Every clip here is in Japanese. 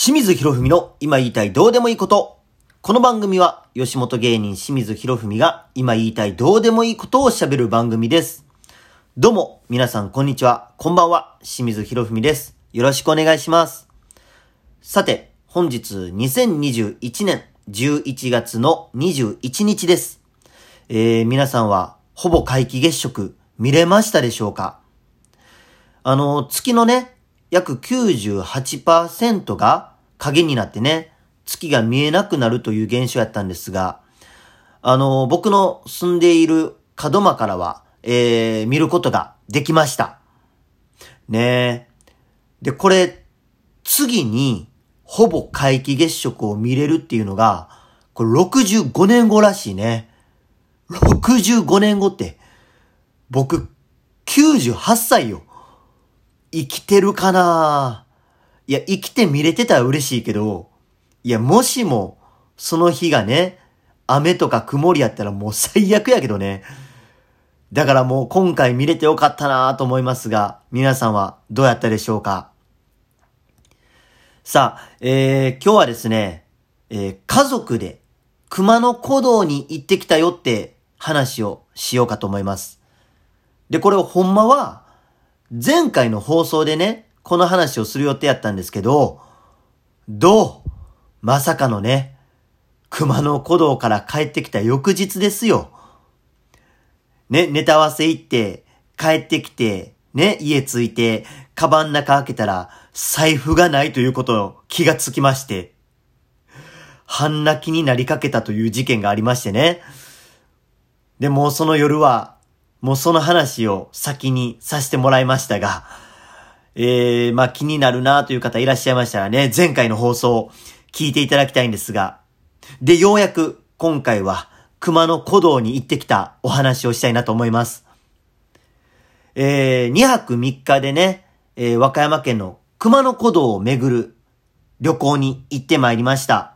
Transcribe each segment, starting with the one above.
清水博文の今言いたいどうでもいいこと。この番組は吉本芸人清水博文が今言いたいどうでもいいことを喋る番組です。どうも、皆さんこんにちは。こんばんは。清水博文です。よろしくお願いします。さて、本日2021年11月の21日です。えー、皆さんはほぼ皆既月食見れましたでしょうか？あの、月のね、約98%が影になってね、月が見えなくなるという現象やったんですが、あの、僕の住んでいる門間からは、えー、見ることができました。ねえ。で、これ、次に、ほぼ皆既月食を見れるっていうのが、これ65年後らしいね。65年後って、僕、98歳よ。生きてるかな？いや、生きて見れてたら嬉しいけど、いや、もしも、その日がね、雨とか曇りやったらもう最悪やけどね。だからもう今回見れてよかったなと思いますが、皆さんはどうやったでしょうか？さあ、えー、今日はですね、えー、家族で熊野古道に行ってきたよって話をしようかと思います。で、これをほんまは、前回の放送でね、この話をする予定やったんですけど、どう？まさかのね、熊野古道から帰ってきた翌日ですよ。ね、ネタ合わせ行って、帰ってきて、ね、家着いて、カバン中開けたら、財布がないということを気がつきまして、半泣きになりかけたという事件がありましてね。で、もその夜は、もうその話を先にさせてもらいましたが、えー、まあ気になるなという方いらっしゃいましたらね、前回の放送聞いていただきたいんですが、で、ようやく今回は熊野古道に行ってきたお話をしたいなと思います。えー、2泊3日でね、えー、和歌山県の熊野古道を巡る旅行に行ってまいりました。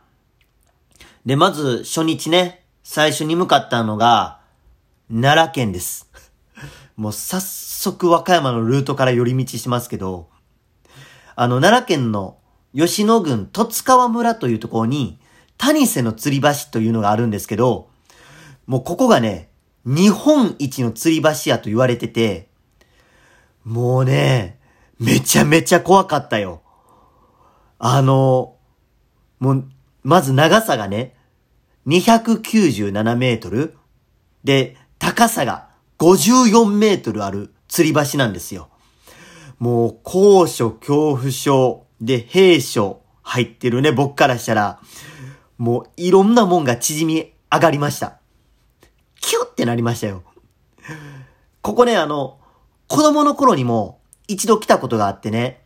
で、まず初日ね、最初に向かったのが、奈良県です。もう早速和歌山のルートから寄り道しますけど、あの、奈良県の吉野郡十津川村というところに、谷瀬の吊り橋というのがあるんですけど、もうここがね、日本一の吊り橋やと言われてて、もうね、めちゃめちゃ怖かったよ。あの、もう、まず長さがね、297メートル。で、高さが54メートルある吊り橋なんですよ。もう、高所恐怖症で兵所入ってるね、僕からしたら、もういろんなもんが縮み上がりました。キュッってなりましたよ。ここね、あの、子供の頃にも一度来たことがあってね、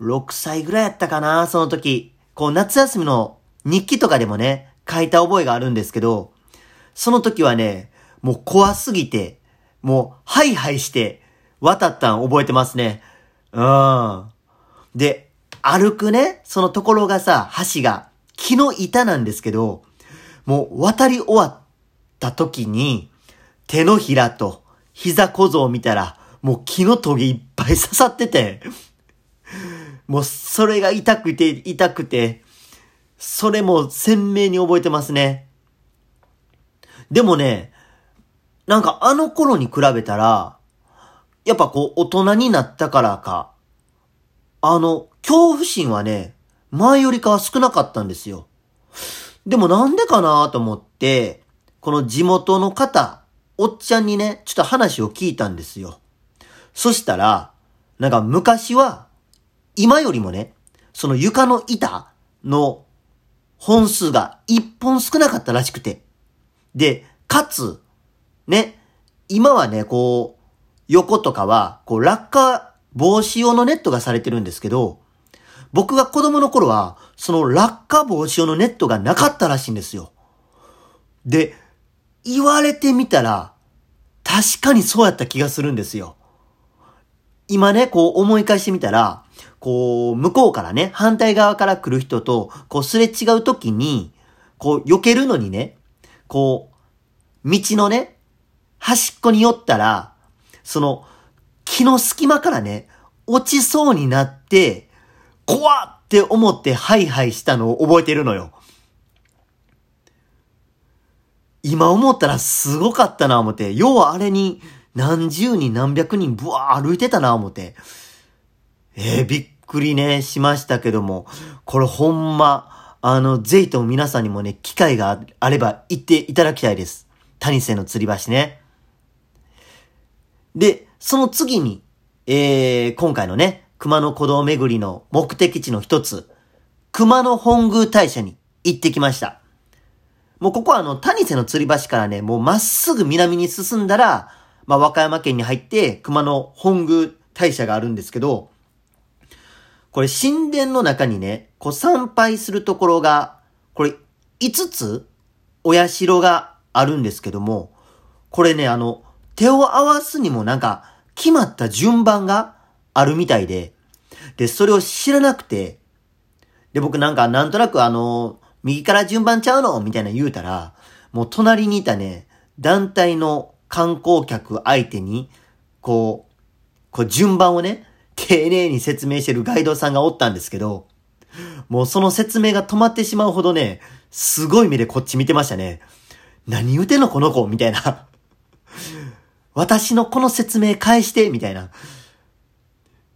6歳ぐらいやったかな、その時。こう、夏休みの日記とかでもね、書いた覚えがあるんですけど、その時はね、もう怖すぎて、もう、ハイハイして、渡ったん覚えてますね。うん。で、歩くね、そのところがさ、橋が木の板なんですけど、もう渡り終わった時に、手のひらと膝小僧を見たら、もう木のトゲいっぱい刺さってて、もうそれが痛くて痛くて、それも鮮明に覚えてますね。でもね、なんかあの頃に比べたら、やっぱこう大人になったからか、あの、恐怖心はね、前よりかは少なかったんですよ。でもなんでかなと思って、この地元の方、おっちゃんにね、ちょっと話を聞いたんですよ。そしたら、なんか昔は、今よりもね、その床の板の本数が一本少なかったらしくて。で、かつ、ね、今はね、こう、横とかは、こう、落下防止用のネットがされてるんですけど、僕が子供の頃は、その落下防止用のネットがなかったらしいんですよ。で、言われてみたら、確かにそうやった気がするんですよ。今ね、こう思い返してみたら、こう、向こうからね、反対側から来る人と、こうすれ違うときに、こう、避けるのにね、こう、道のね、端っこに寄ったら、その、木の隙間からね、落ちそうになって、怖っって思ってハイハイしたのを覚えてるのよ。今思ったらすごかったな思って、要はあれに何十人何百人ブワー歩いてたな思って。えー、びっくりね、しましたけども、これほんま、あの、ぜひとも皆さんにもね、機会があれば行っていただきたいです。谷瀬の吊り橋ね。で、その次に、えー、今回のね、熊野古道巡りの目的地の一つ、熊野本宮大社に行ってきました。もうここはあの、谷瀬の吊り橋からね、もうまっすぐ南に進んだら、まあ、和歌山県に入って、熊野本宮大社があるんですけど、これ神殿の中にね、こう参拝するところが、これ5つお社があるんですけども、これね、あの、手を合わすにもなんか決まった順番があるみたいで、で、それを知らなくて、で、僕なんかなんとなくあの、右から順番ちゃうの？みたいな言うたら、もう隣にいたね、団体の観光客相手に、こう、こう順番をね、丁寧に説明してるガイドさんがおったんですけど、もうその説明が止まってしまうほどね、すごい目でこっち見てましたね。何言うてんのこの子？みたいな。私のこの説明返してみたいな。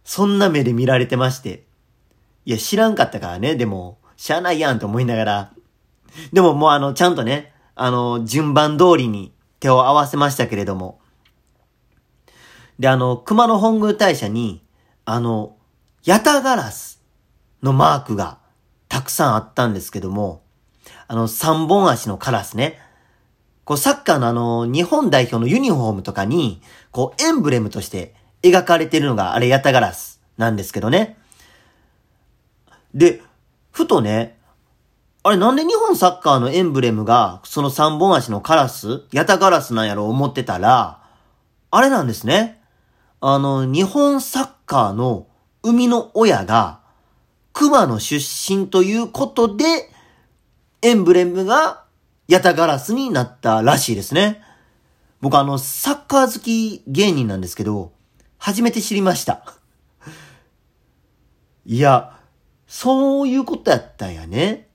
そんな目で見られてまして。いや、知らんかったからね、でも、しゃあないやんと思いながら。でももうあの、ちゃんとね、あの、順番通りに手を合わせましたけれども。で、あの、熊野本宮大社に、あの、ヤタガラスのマークがたくさんあったんですけども、あの、三本足のカラスね。こう、サッカーのあの、日本代表のユニフォームとかに、こう、エンブレムとして描かれてるのがあれヤタガラスなんですけどね。で、ふとね、あれなんで日本サッカーのエンブレムが、その三本足のカラス、ヤタガラスなんやろ思ってたら、あれなんですね。あの、日本サッカーの生みの親が、熊の出身ということで、エンブレムがヤタガラスになったらしいですね。僕あの、サッカー好き芸人なんですけど、初めて知りました。いや、そういうことやったんやね。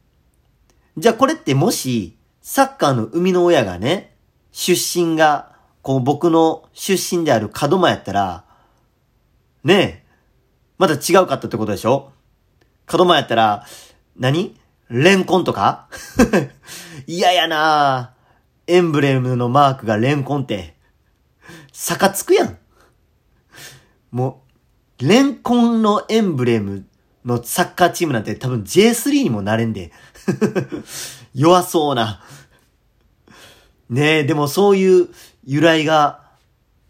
じゃあこれってもし、サッカーの生みの親がね、出身が、こう僕の出身である門間やったら、ねえ、また違うかったってことでしょ？門間やったら、何？レンコンとか？嫌やなエンブレムのマークがレンコンって、坂つくやん。もう、レンコンのエンブレムのサッカーチームなんて多分 J3 にもなれんで。弱そうな。ねえ、でもそういう由来が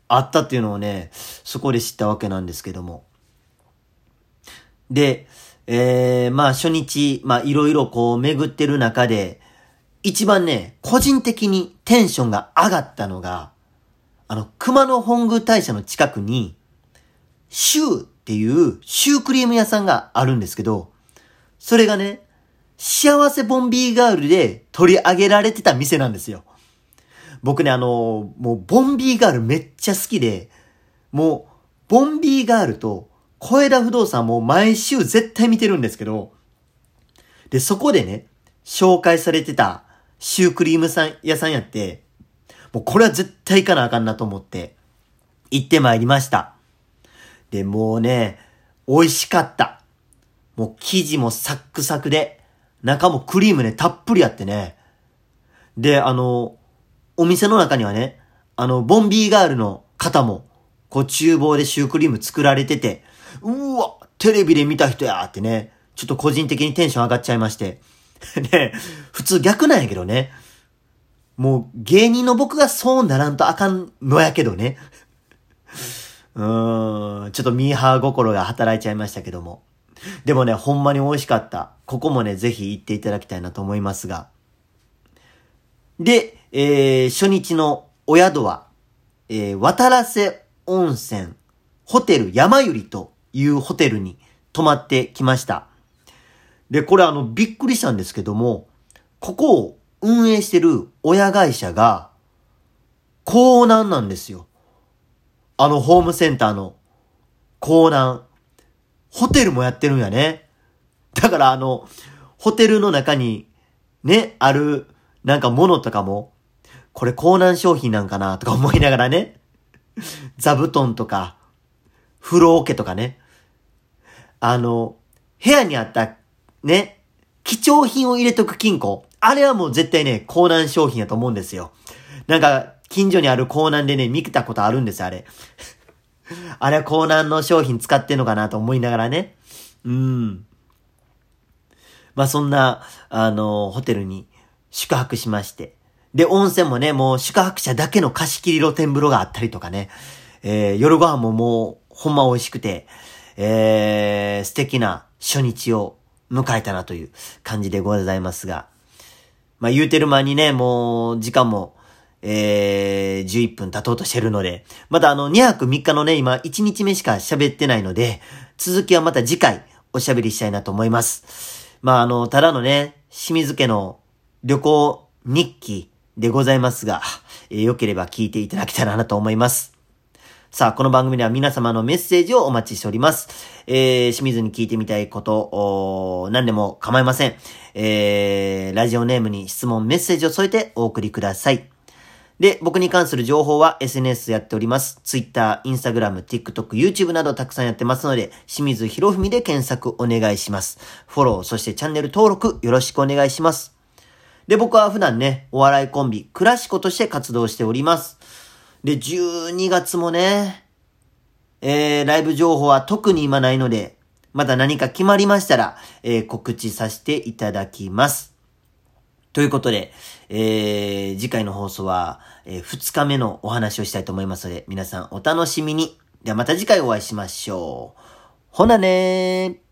あったっていうのをね、そこで知ったわけなんですけども。で、えー、まあ初日、まあいろいろこう巡ってる中で、一番ね、個人的にテンションが上がったのが、あの、熊野本宮大社の近くに、シューっていうシュークリーム屋さんがあるんですけど、それがね、幸せボンビーガールで取り上げられてた店なんですよ。僕ね、あの、もうボンビーガールめっちゃ好きで、もう、ボンビーガールと小枝不動産も毎週絶対見てるんですけど、で、そこでね、紹介されてたシュークリームさん屋さんやって、もうこれは絶対行かなあかんなと思って、行ってまいりました。で、もうね、美味しかった。もう生地もサックサクで、中もクリームね、たっぷりあってね。で、あの、お店の中にはね、あの、ボンビーガールの方も、こう厨房でシュークリーム作られてて、うわ、テレビで見た人やってね、ちょっと個人的にテンション上がっちゃいまして。ね、普通逆なんやけどね。もう芸人の僕がそうならんとあかんのやけどね。うーん、ちょっとミーハー心が働いちゃいましたけども。でもね、ほんまに美味しかった。ここもね、ぜひ行っていただきたいなと思いますが。で、えー、初日のお宿は、えー、渡良瀬温泉、ホテル山ゆりというホテルに泊まってきました。で、これあの、びっくりしたんですけども、ここを運営してる親会社が、港南なんですよ。あのホームセンターの港南。ホテルもやってるんやね。だからあの、ホテルの中に、ね、ある、なんか物とかも、これ高難商品なんかなとか思いながらね。座布団とか、風呂桶とかね。あの、部屋にあった、ね、貴重品を入れとく金庫。あれはもう絶対ね、高難商品やと思うんですよ。なんか、近所にある港南でね、見たことあるんですよ、あれ。あれは港南の商品使ってんのかなと思いながらね。うん。まあそんな、あの、ホテルに宿泊しまして。で、温泉もね、もう宿泊者だけの貸し切り露天風呂があったりとかね。えー、夜ご飯ももう、ほんま美味しくて、えー、素敵な初日を迎えたなという感じでございますが。まあ言うてる間にね、もう時間もえー、11分経とうとしてるので、またあの、2泊3日のね、今、1日目しか喋ってないので、続きはまた次回おしゃべりしたいなと思います。まああの、ただのね、清水家の旅行日記でございますが、えー、良ければ聞いていただけたらなと思います。さあ、この番組では皆様のメッセージをお待ちしております。えー、清水に聞いてみたいこと、何でも構いません。えー、ラジオネームに質問、メッセージを添えてお送りください。で、僕に関する情報は SNS やっております。Twitter、Instagram、TikTok、YouTube などたくさんやってますので、清水博文で検索お願いします。フォロー、そしてチャンネル登録よろしくお願いします。で、僕は普段ね、お笑いコンビ、クラシコとして活動しております。で、12月もね、えー、ライブ情報は特に今ないので、また何か決まりましたら、えー、告知させていただきます。ということで、えー、次回の放送は、えー、2日目のお話をしたいと思いますので、皆さんお楽しみに。ではまた次回お会いしましょう。ほなねー。